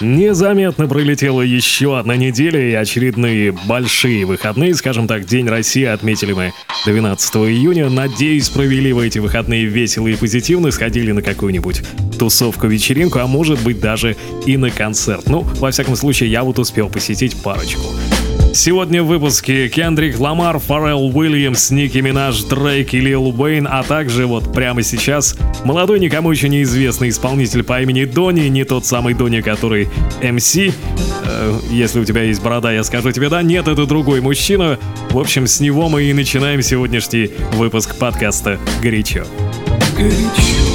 Незаметно пролетела еще одна неделя и очередные большие выходные, скажем так, День России отметили мы 12 июня. Надеюсь, провели вы эти выходные весело и позитивно, сходили на какую-нибудь тусовку, вечеринку, а может быть даже и на концерт. Ну, во всяком случае, я вот успел посетить парочку. Сегодня в выпуске Кендрик Ламар, Фаррелл Уильямс, Ники Минаж, Дрейк и Лил Уэйн, а также вот прямо сейчас молодой никому еще неизвестный исполнитель по имени Дони, не тот самый Дони, который МС. Э, если у тебя есть борода, я скажу тебе да, нет, это другой мужчина. В общем, с него мы и начинаем сегодняшний выпуск подкаста «Горячо». Горячо.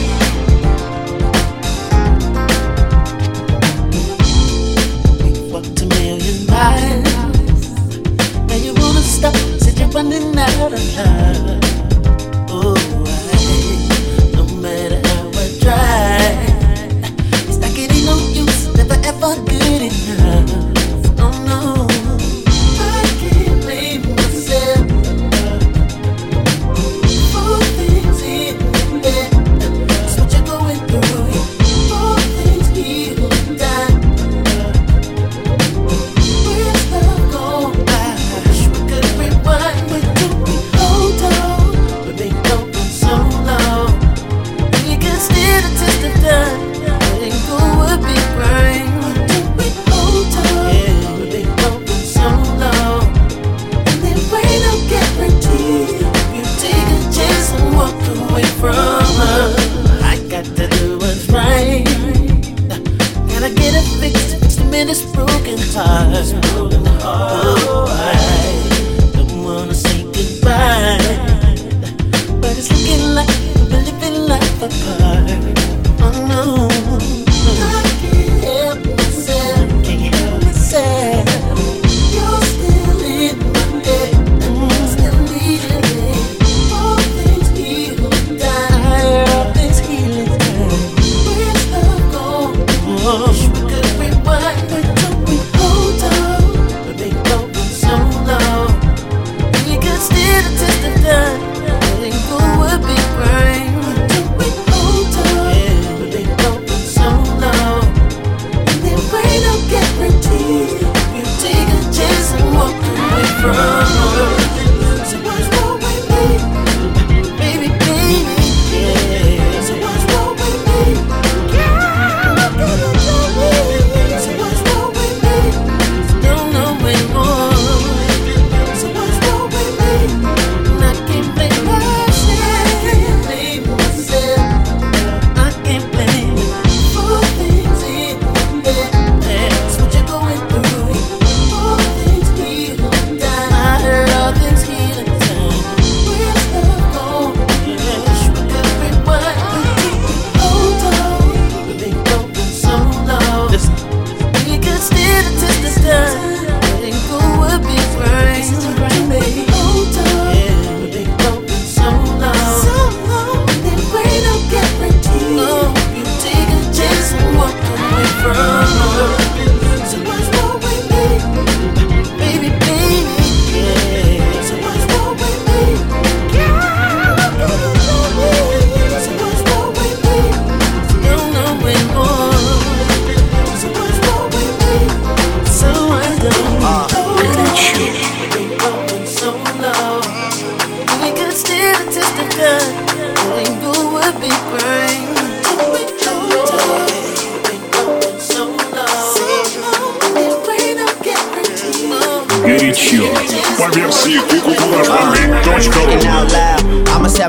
Pretty women, are you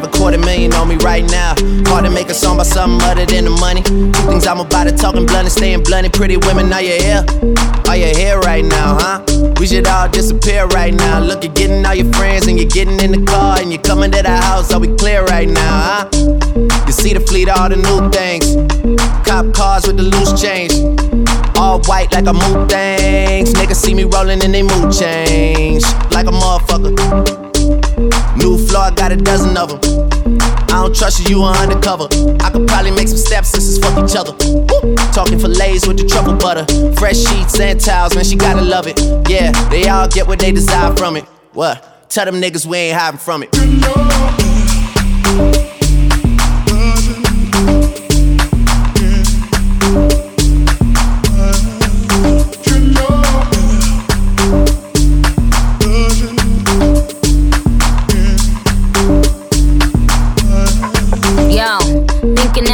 quarter million on me right now, gotta make a some of some than the money Two things i'm about to talk and bloody stay and pretty women now your hair your hair right now huh? We should all disappear right now. Look, you're getting all your friends and you're getting in the car and you're coming to the house. Are we clear right now, huh? You see the fleet, all the new things. Cop cars with the loose change. All white like a mood things. Niggas see me rolling and they mood change. Like a motherfucker. New floor, I got a dozen of them. I don't trust you, you are undercover. I could probably make some steps, sisters fuck each other. Woo. Talking fillets with the truffle butter. Fresh sheets and towels, man, she gotta love it. Yeah, they all get what they desire from it. What? Tell them niggas we ain't hiding from it.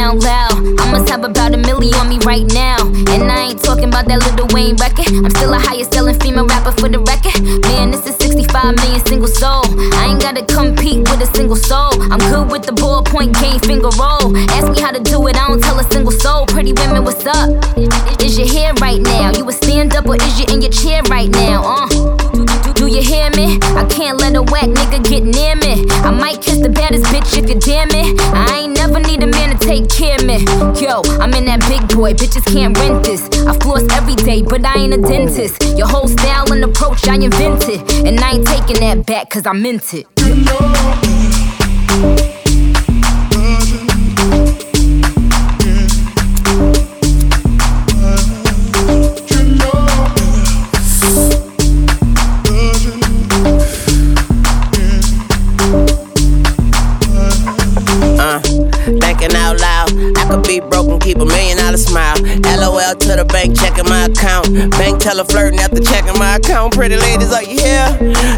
Out loud. I must have about a million on me right now. And I ain't talking about that Lil Wayne record. I'm still a highest selling female rapper for the record. Man, this is 65 million single soul. I ain't gotta compete with a single soul. I'm good with the ballpoint game, finger roll. Ask me how to do it, I don't tell a single soul. Pretty women, what's up? Is your hair right now? You a stand up or is you in your chair right now? Uh. Do, do, you hear me? I can't let a whack nigga get near me. I might kiss the baddest bitch if you damn it. I ain't never need a man take care me. Yo, I'm in that big boy, bitches can't rent this. I floss every day, but I ain't a dentist. Your whole style and approach I invented. And I ain't taking that back, cause I meant it. Bank, checking my account. Bank teller flirting after checking my account. Pretty ladies, are you here?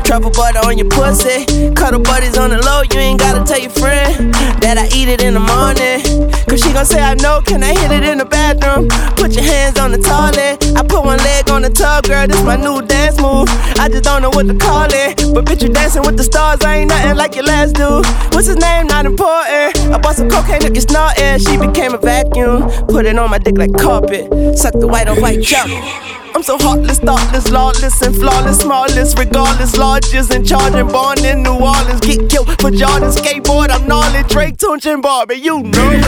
Truffle butter on your pussy. Cuddle buddies on the low, you ain't gotta tell your friend that I eat it in the morning. Cause she gon' say, I know, can I hit it in the bathroom? Put your hands on the toilet. I put one leg on the tub, girl, this my new dance move. I just don't know what to call it. But bitch, you dancing with the stars, I ain't nothing like your last dude. What's his name? Not important. I bought some cocaine, look, it's not air. She became a vacuum. Put it on my dick like carpet. Suck the white on white chop. I'm so heartless, thoughtless, lawless, and flawless, smallest, regardless, largest, and charging, born in New Orleans. Get killed for Jordan skateboard. I'm gnarly, Drake, Tunechi, and Barbie. You know.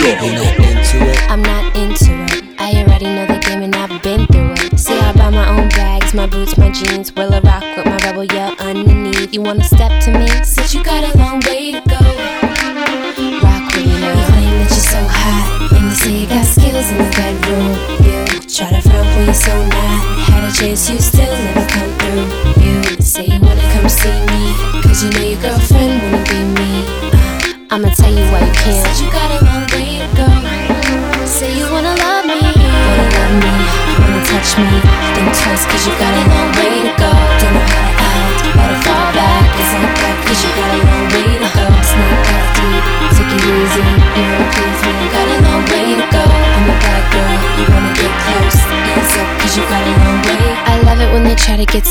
You're not into it. I'm not into it. I already know the game and I've been through it. See, I buy my own bags, my boots, my jeans, will I rock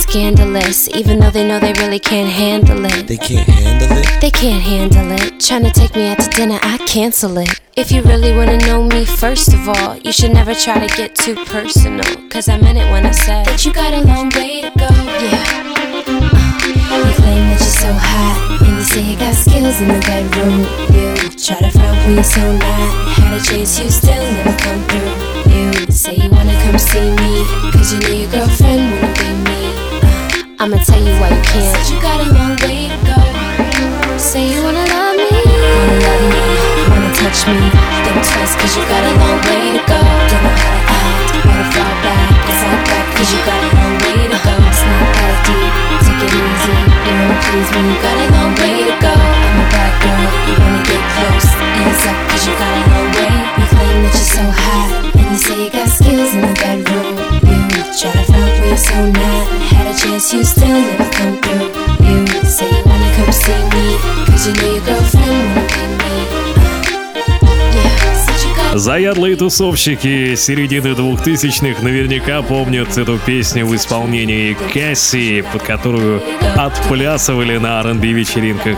scandalous, even though they know they really can't handle it. They can't handle it. They can't handle it. Trying to take me out to dinner, I cancel it. If you really wanna know me, first of all, you should never try to get too personal. Cause I meant it when I said that you got a long way to go. Yeah. Uh, you claim that you're so hot, and you say you got skills in the bedroom. You try to front when you're so not. Had a chance, you still never come through. You say you wanna come see me, cause you know your girlfriend I'ma tell you why you can't. Said you got a long way to go. Say you wanna love me, wanna love me, wanna touch me. Think twice, cause you got a long way to go. Don't know how to act, wanna fall back. It's like that, cause you got a long way to go. It's not that deep, take it easy. You wanna please me, you got a long way to go. I'm a bad girl, you wanna get close. Hands up, cause you got a long way. You claim that you're so hot, and you say you got skills in the bedroom. You try to front when you're so not. Had a chance, you still never come through. You say when you wanna come see me, cause you know your girlfriend wanna be me. Заядлые тусовщики середины двухтысячных наверняка помнят эту песню в исполнении Касси, под которую отплясывали на R&B вечеринках.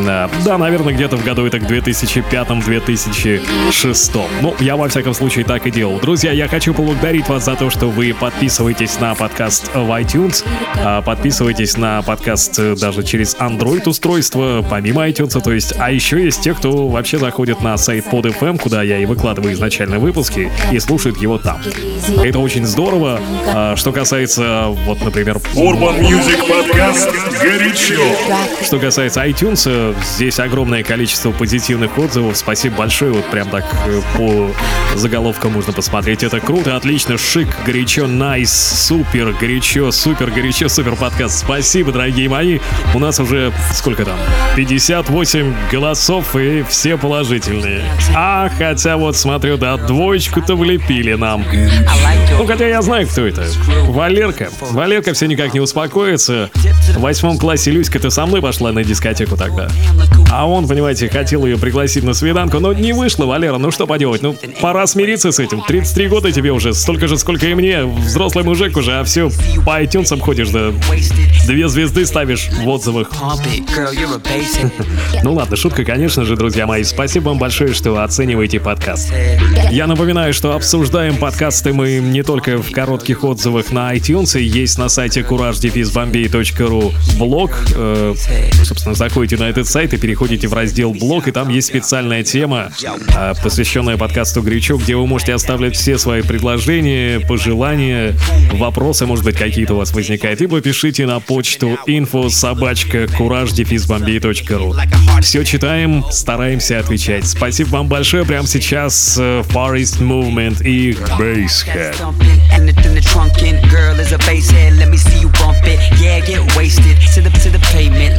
Да, да, наверное, где-то в году это к 2005-2006. Ну, я во всяком случае так и делал. Друзья, я хочу поблагодарить вас за то, что вы подписываетесь на подкаст в iTunes, а, подписывайтесь на подкаст э, даже через Android устройство, помимо iTunes, то есть, а еще есть те, кто вообще заходит на сайт PodFM, куда я и выкладываю изначально выпуски, и слушает его там. Это очень здорово. А, Что касается, вот, например, Urban Music Podcast горячо. что касается iTunes, э, здесь огромное количество позитивных отзывов. Спасибо большое. Вот прям так э, по заголовкам можно посмотреть. Это круто, отлично, шик, горячо, найс, супер, горячо, супер, горячо, супер подкаст. Спасибо, дорогие мои. У нас уже сколько там? 58 голосов и все положительные. А, хотя вот смотрю, да, двоечку-то влепили нам. Ну, хотя я знаю, кто это. Валерка. Валерка все никак не успокоится. В восьмом классе Люська, ты со мной пошла на дискотеку тогда. А он, понимаете, хотел ее пригласить на свиданку, но не вышло, Валера, ну что поделать, ну пора смириться с этим. 33 года тебе уже, столько же, сколько и мне, взрослый мужик уже, а все по iTunes ходишь, да две звезды ставишь в отзывах. Ну ладно, шутка, конечно же, друзья мои. Спасибо вам большое, что оцениваете подкаст. Я напоминаю, что обсуждаем подкасты мы не только в коротких отзывах на iTunes, есть на сайте couragedefizbombay.ru блог. Э, собственно, заходите на этот сайт и переходите в раздел блог, и там есть специальная тема, э, посвященная подкасту «Горячо», где вы можете оставлять все свои предложения, пожелания, вопросы, может быть, какие-то у вас возникают, либо пишите на почту info собачка couragedefizbombay.ru Все читаем, стараемся отвечать. Спасибо вам большое. Прямо сейчас э, Forest Movement и Basshead.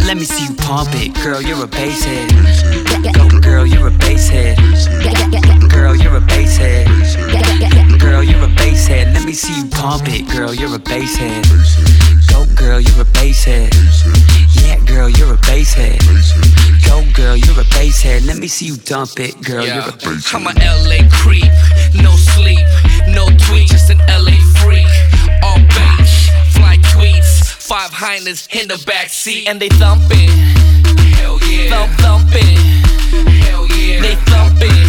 Let me see you pump it. Head. Go, girl, you're a bass head. Girl, you're a bass head. Girl, you're a bass head. Let me see you pump it. Girl, you're a bass head. Go, girl, you're a bass head. Yeah, girl, you're a bass head. Go, girl, you're a bass head. Let me see you dump it. Girl, you're a bass I'm a LA creep, no sleep, no tweet, just an LA freak. five highness in the back seat, and they thumping. Hell yeah. Thump thumping. Hell yeah. They thumping.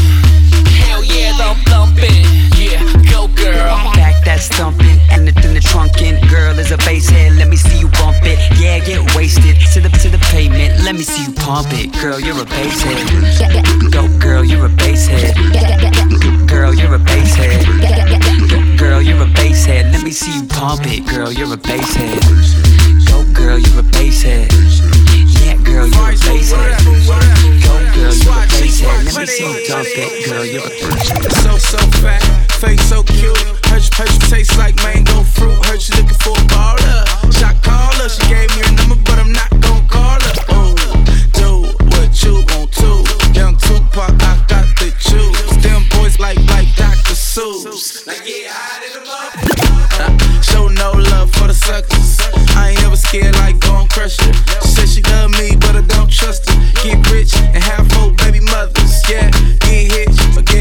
Hell yeah. Thump thumping. Yeah, go girl. Back that's thumping, and it's in the trunkin'. Girl is a bass head, let me see you bump it. Yeah, get wasted to the to the pavement. Let me see you pump it, girl. You're a bass head. Go girl, you're a bass head. Girl, you're a bass head see you pump it, girl. You're a bass head. Go, girl, you're a bass head. Yeah, girl, you're a bass head. Go, girl, you're a bass head. Let me see you dump it, girl. You're a bass head. So, so fat, face so cute. Heard you, heard you taste like mango fruit. Heard you looking for a baller. Shot caller, she gave me her number, but I'm not gon' call her. Oh, do what you want to. Young Tupac, I got the juice. Them boys like, like Dr. Up. Show no love for the suckers. I ain't ever scared like gon' crush her. She said she love me, but I don't trust her. Get rich and have four baby mothers. Yeah, get hit get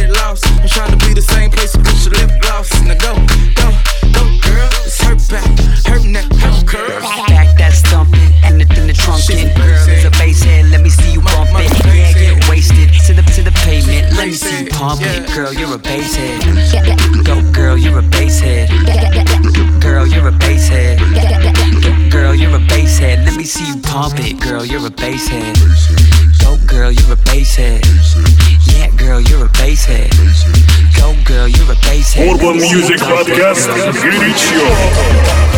Global Music Podcast горячо.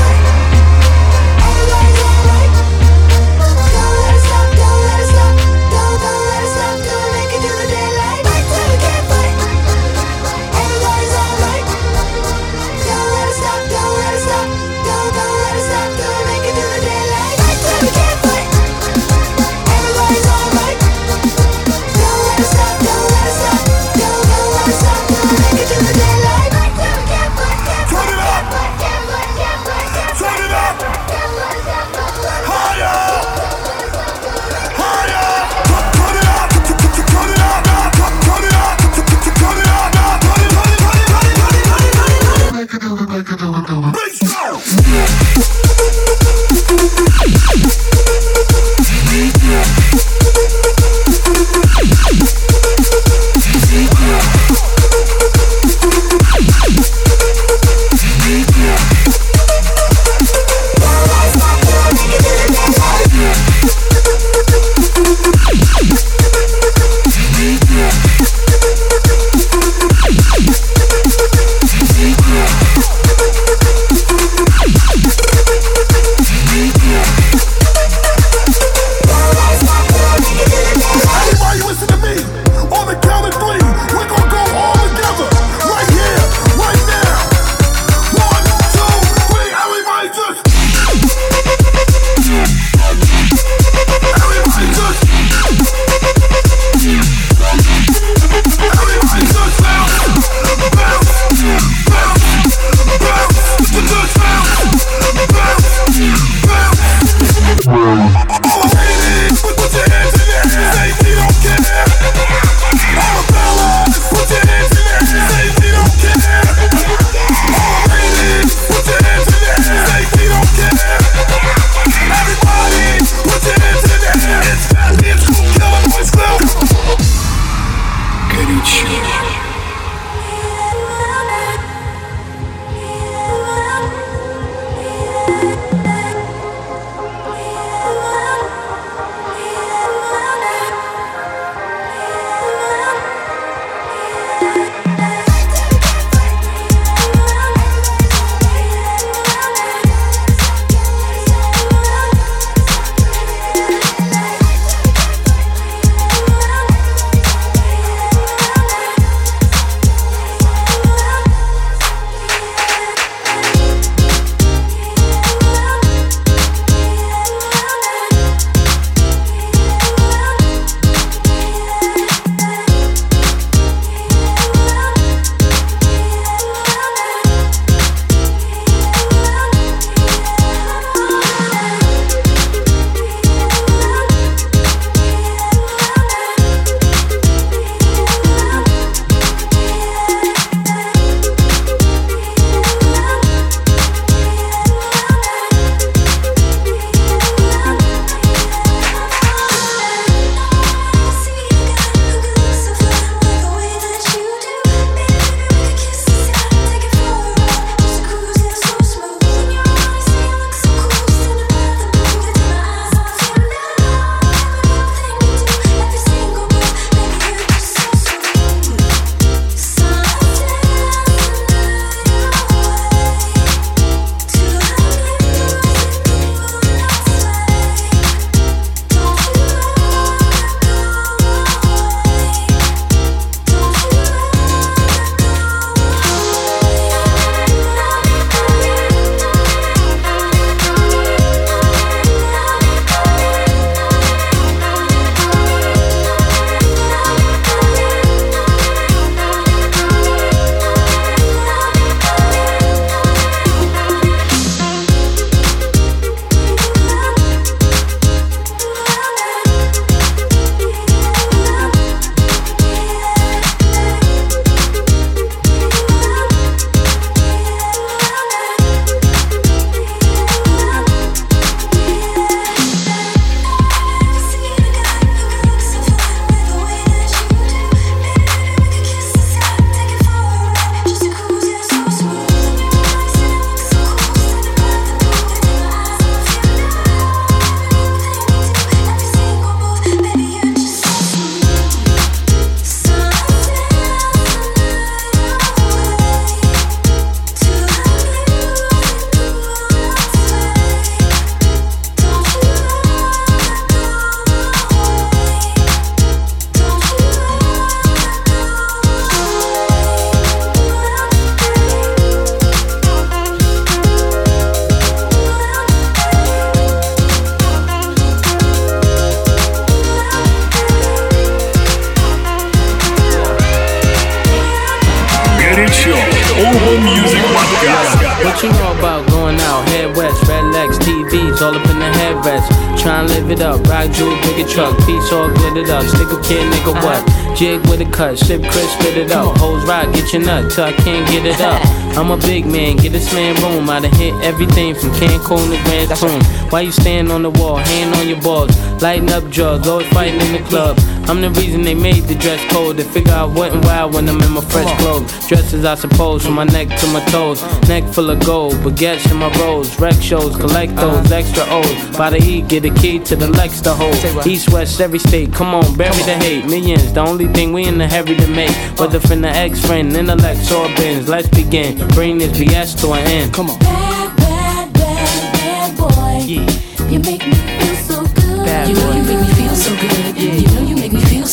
All up in the headrest. Try and live it up, rock jewel, bigger truck, piece all glittered up. Stick a kid, nigga, what? Jig with a cut, sip Chris, spit it up. Hoes rock, get your nut till I can't get it up. I'm a big man, get this man room. I done hit everything from Cancun to Grand Tune. Why you stand on the wall, hand on your balls, lighting up drugs, always fighting in the club. I'm the reason they made the dress code. They figure out what and why when I'm in my fresh clothes. Dresses, I suppose, from my neck to my toes. Uh. Neck full of gold, baguettes in my rolls. Rec shows, collect uh. those extra O's. By the E, get a key to the Lex to hold. East, west, every state, come on, bury the hate. Millions, the only thing we in the hurry to make. Whether from the ex friend, intellect, or bins. Let's begin. Bring this BS to an end. Come on. Bad, bad, bad, bad boy. You make me feel so good. Bad you know boy. you make me feel so good. You know you make me feel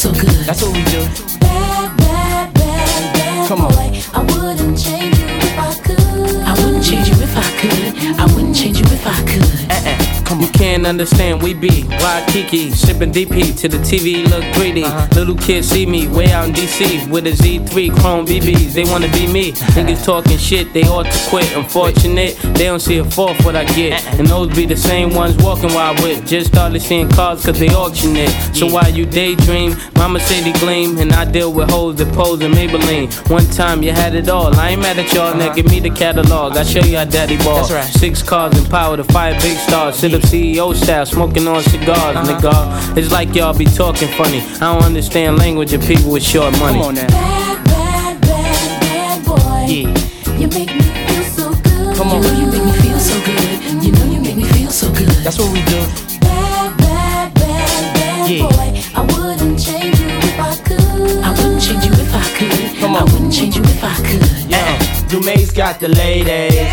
so good. That's what we do. Bad, bad, bad, bad Come on. Can't understand, we be Waikiki, sipping DP to the TV look greedy. Uh-huh. Little kids see me way out in DC with a Z3 Chrome BBs. They wanna be me. Niggas talking shit, they ought to quit. Unfortunate, they don't see a fourth what I get. Uh-uh. And those be the same ones walking while I whip. Just started seeing cars cause they auction it. So while you daydream, mama say they gleam. And I deal with hoes that pose in Maybelline. One time you had it all. I ain't mad at y'all, now uh-huh. give me the catalog. I show you how daddy ball. Right. Six cars and power to fire big stars. Sit up CEO style, smoking on cigars, uh-huh. nigga. It's like y'all be talking funny. I don't understand language of people with short money. Come on now. Bad, bad, bad, bad boy. Yeah. You make me feel so good. Come You on. know you make me feel so good. You know you make me feel so good. That's what we do. Bad, bad, bad, bad Yeah. boy. I wouldn't change you if I could. I wouldn't change you if I could. Come I wouldn't change you if I could. Yeah. Dumae's got the ladies.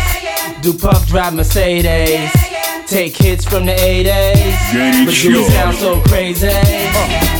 Do Puff drive Mercedes. Take hits from the 80s. But do it sound so crazy.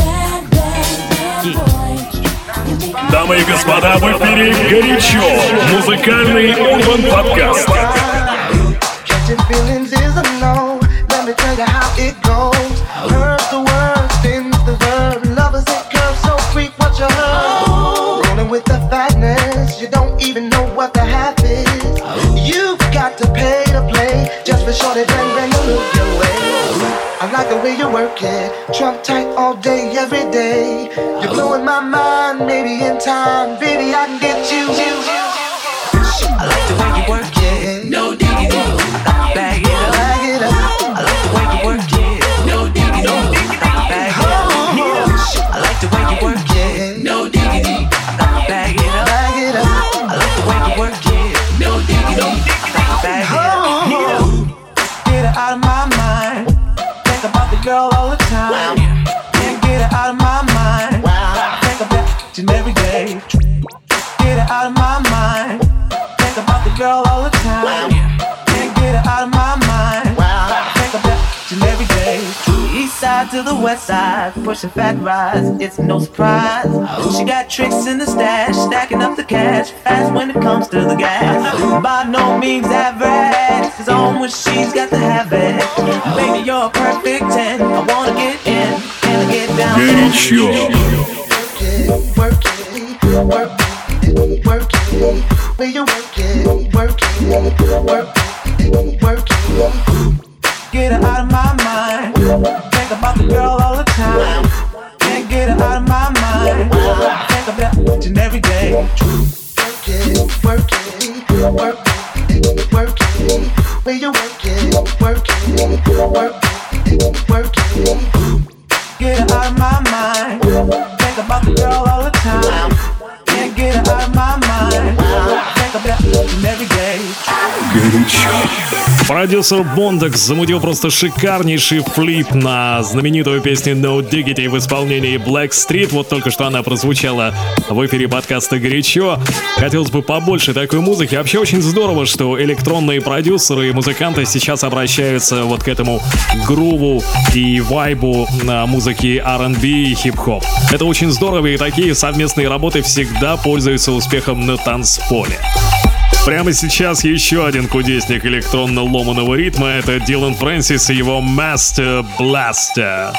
Дамы и господа, в эфире горячо. Музыкальный Урбан Подкаст. Catching feelings is a no. Let me tell you how it goes. Heard the word, spins the verb. Lovers it curves, so freak what you heard. Rolling with the fatness, you don't even know what the half is. You've got to pay to play just for shorty bang bang to look your way. I like the way you work it, trump tight west side, pushing fat rides, it's no surprise. She got tricks in the stash, stacking up the cash, fast when it comes to the gas. By no means average, it's on when she's got to have it. Baby, you're a perfect 10. I wanna get in, can I get down? Горячо. Work it, work it, work it. Where you work it, work it, work it, work it. Get her out of my mind. Think about the girl all the time. Can't get her out of my mind. Think about each and every day. Work it, work it, work it, work it. Where you work it, work it, work it, work it. Get her out of my mind. Think about the girl all the time. Can't get her out of my mind. Продюсер Бондекс замутил просто шикарнейший флип на знаменитую песню No Diggity в исполнении Black Street. Вот только что она прозвучала в эфире подкаста «Горячо». Хотелось бы побольше такой музыки. Вообще очень здорово, что электронные продюсеры и музыканты сейчас обращаются вот к этому груву и вайбу на музыки R&B и хип-хоп. Это очень здорово, и такие совместные работы всегда пользуются успехом на танцполе. Прямо сейчас еще один кудесник электронно-ломаного ритма — это Дилан Фрэнсис и его Master Blaster.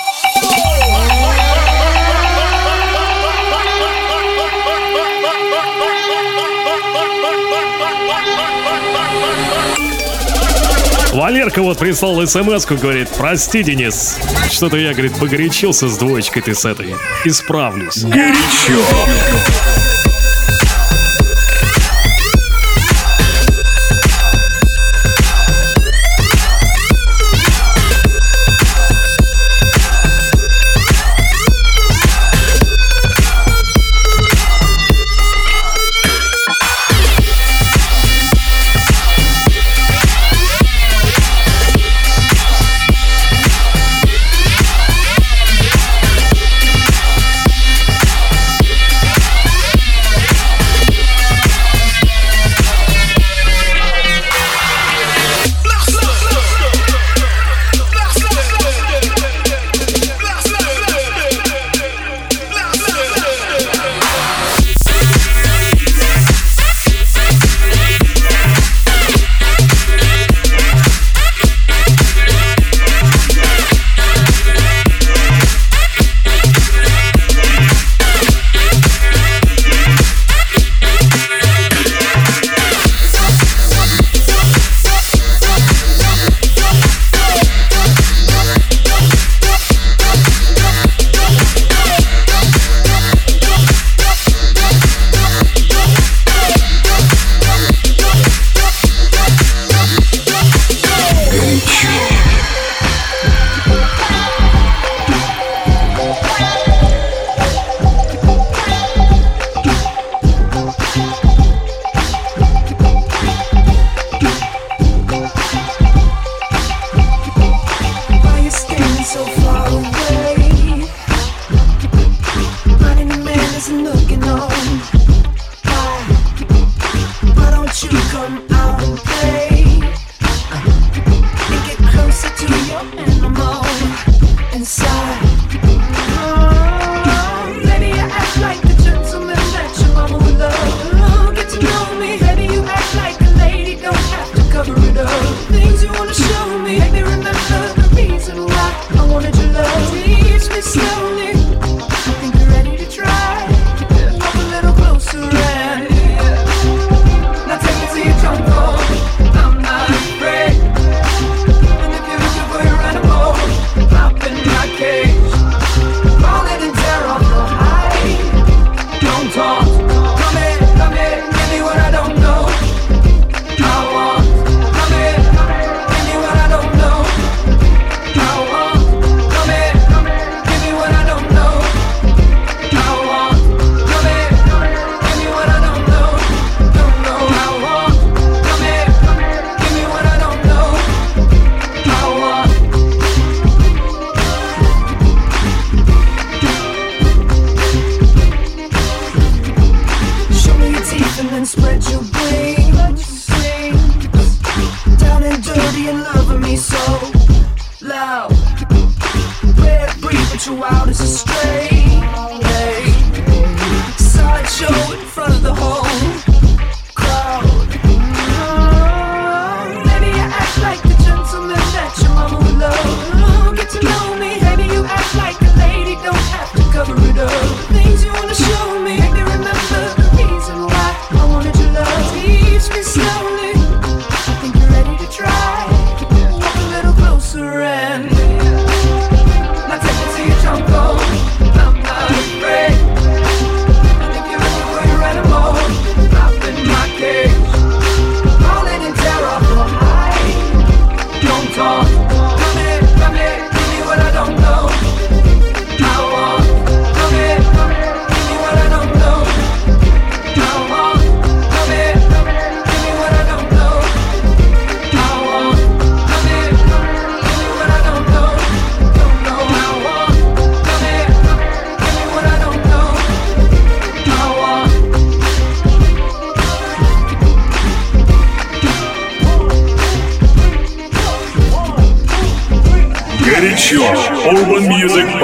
Валерка вот прислал смс говорит, прости, Денис, что-то я, говорит, погорячился с двоечкой ты с этой. Исправлюсь. Горячо.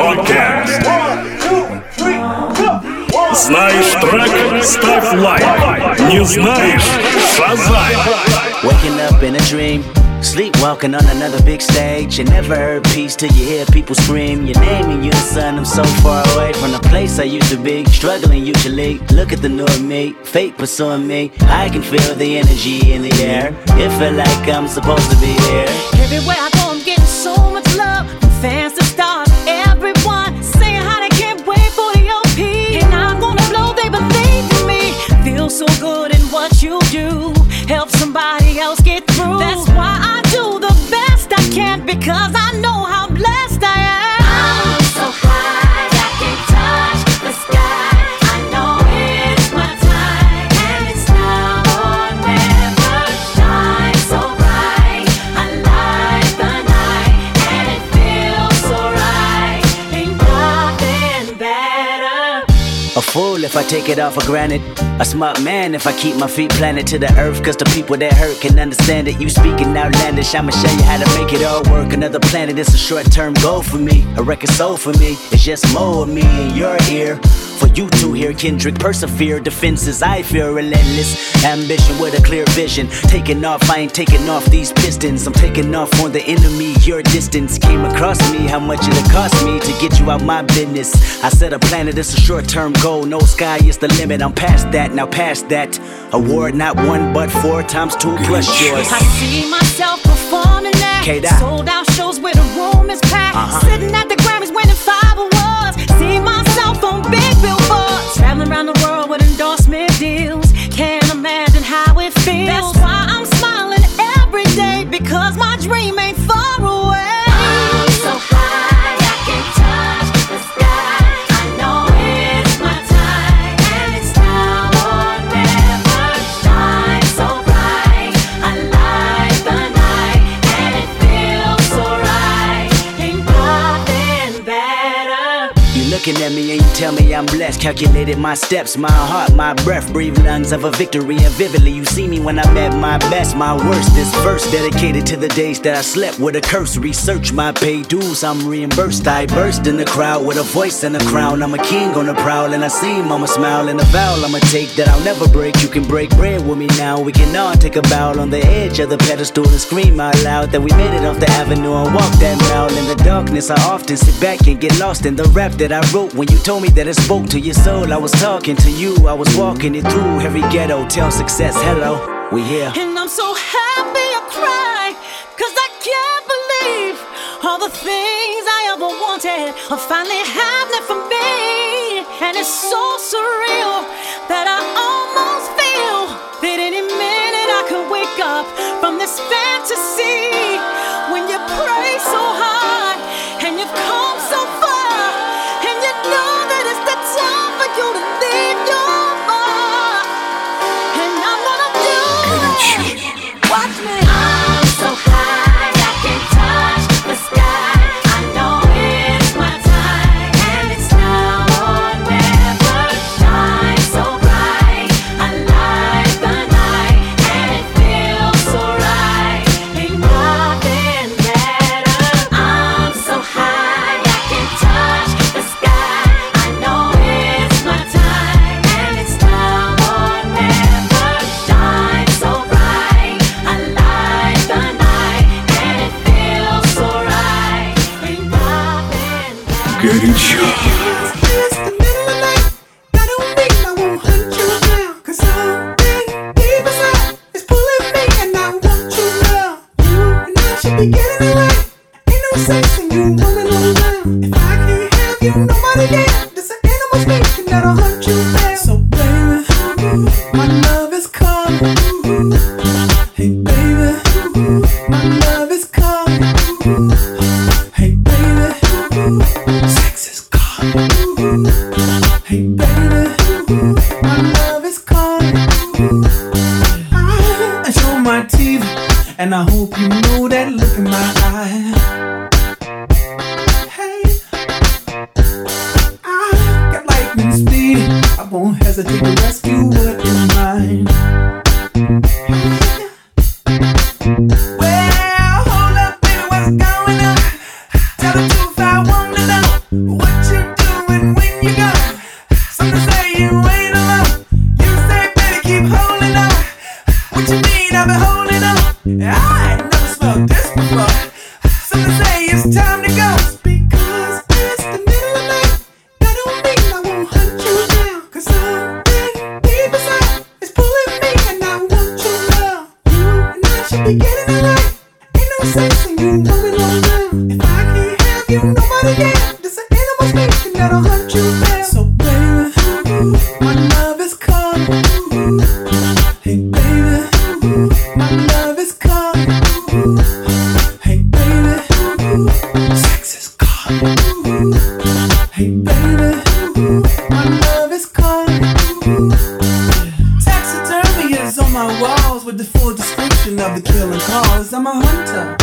Podcast. Знаешь трек? Ставь лайк. Не знаешь? Шазай. Waking up in a dream. Sleepwalking on another big stage. You never heard peace till you hear people scream your name in unison. I'm so far away from the place I used to be. Struggling usually. Look at the new me. Fate pursuing me. I can feel the energy in the air. It feel like I'm supposed to be here. Everywhere I go, I'm getting so much love from fans So good in what you do. Help somebody else get through. That's why I do the best I can because I know how if I take it all for granted. A smart man if I keep my feet planted to the earth. Cause the people that hurt can understand it. You speaking outlandish, I'ma show you how to make it all work. Another planet is a short term goal for me. A record soul for me. It's just more of me in your ear. For you to hear Kendrick persevere. Defenses I feel relentless. Ambition with a clear vision. Taking off, I ain't taking off these pistons. I'm taking off on the enemy. Your distance came across me. How much it'll cost me to get you out my business. I said a planet is a short term goal. No sky is the limit. I'm past that, now past that. Award not one but four times two plus yours. I see myself performing that. K-Dot. Sold out shows where the room is packed. Uh-huh. Sitting at the Grammys winning five awards. See myself on big looking at me and tell me I'm blessed. Calculated my steps, my heart, my breath, breathe lungs of a victory. And vividly, you see me when I'm at my best, my worst. This verse dedicated to the days that I slept with a curse. Research my pay dues, I'm reimbursed. I burst in the crowd with a voice and a crown. I'm a king on the prowl, and I see mama smile and a vow I'ma take that I'll never break. You can break bread with me now. We can all take a bow on the edge of the pedestal and scream out loud that we made it off the avenue and walk that mile. In the darkness, I often sit back and get lost in the rap that I wrote. When you told me that I spoke to your soul, I was talking to you. I was walking it through every ghetto. Tell success, hello, we here. And I'm so happy I cry, cause I can't believe all the things I ever wanted are finally happening for me. And it's so surreal that I laws with the full description of the killing cause. I'm a hunter.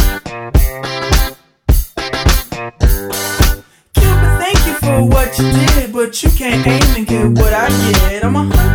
Cupid, thank you for what you did, but you can't aim and get what I get. I'm a hunter.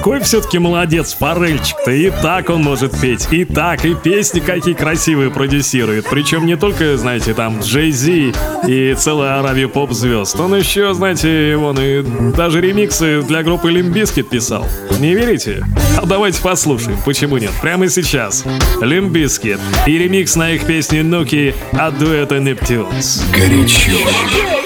какой все-таки молодец форельчик-то. И так он может петь, и так, и песни какие красивые продюсирует. Причем не только, знаете, там Джей Зи и целая Аравия поп-звезд. Он еще, знаете, вон и даже ремиксы для группы Лимбискет писал. Не верите? А давайте послушаем, почему нет. Прямо сейчас. Лимбискет и ремикс на их песню «Нуки» от дуэта «Нептюнс». Горячо.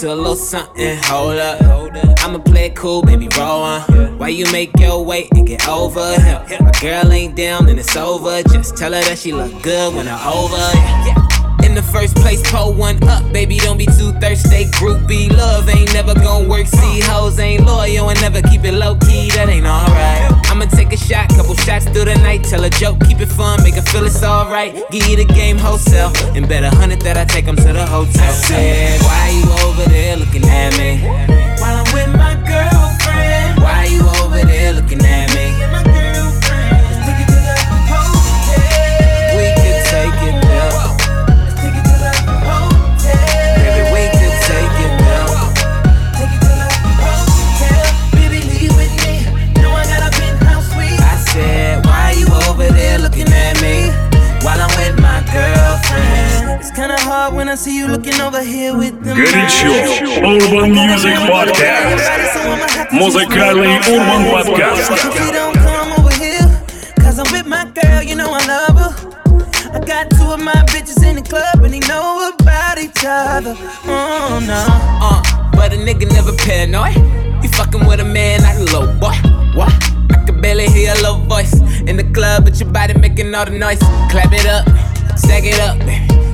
To a little something. Hold up, I'ma play it cool, baby, roll on. Why you make your way and get over here? My girl ain't down and it's over. Just tell her that she look good when I'm over. In the first place, pull one up, baby. Don't be too thirsty. Groupie love ain't never gonna work. See, hoes ain't loyal and never keep it low key. That ain't alright. Shots through the night. Tell a joke, keep it fun, make her feel it's alright. Give you the game wholesale, and bet a hundred that I take them to the hotel. Said, why you over there looking at me? While I'm with my girlfriend. Why you over there looking at me? I see you looking over here with them. Горячо. Urban Music Podcast. Музыкальный Урбан Подкаст. If you don't come over here, cause I'm with my girl, you know I love her. I got two of my bitches in the club and they know about each other. Oh no. Uh, but a nigga never paranoid. You fucking with a man, not a low boy. What? I can barely hear a low voice in the club, but your body making all the noise. Clap it up, stack it up,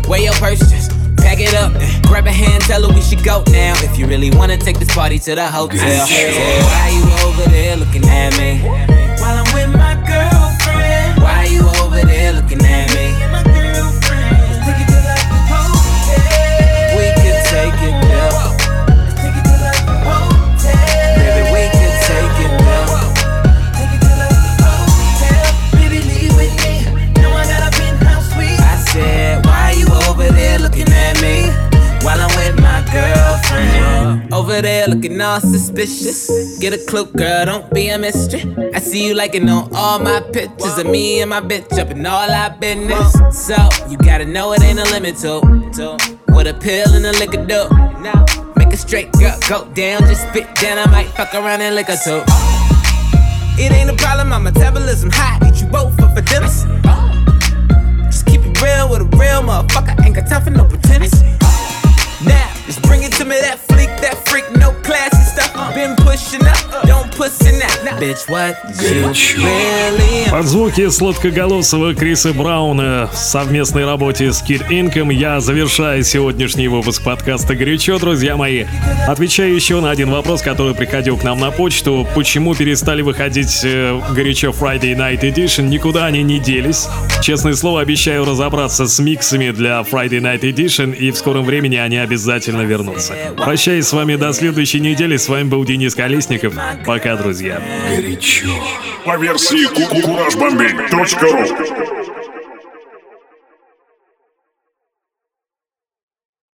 weigh your purse, just pack it up. Grab a hand, tell her we should go now. If you really wanna take this party to the hotel. Say, why you over there looking at me? While I'm with my girlfriend. Why you over there looking at me? All suspicious. Get a clue, girl, don't be a mystery. I see you liking on all my pictures of me and my bitch up in all our business. So you gotta know it ain't a limit to what a pill and a liquor do. Make a straight girl go down, just spit down. I might fuck around and lick her too. It ain't a problem, my metabolism high. Eat you both up for dinner. Just keep it real with a real motherfucker. Ain't got time for no pretenders. Now, just bring it to me, that fleek, that freak, no classy Под звуки сладкоголосого Криса Брауна в совместной работе с Kid Инком я завершаю сегодняшний выпуск подкаста «Горячо», друзья мои. Отвечаю еще на один вопрос, который приходил к нам на почту. Почему перестали выходить э, «Горячо Friday Night Edition»? Никуда они не делись. Честное слово, обещаю разобраться с миксами для Friday Night Edition, и в скором времени они обязательно вернутся. Прощаюсь с вами до следующей недели. С вами был Денис Колесников. Пока, друзья. Горячо. По версии кукурашбомбей.ру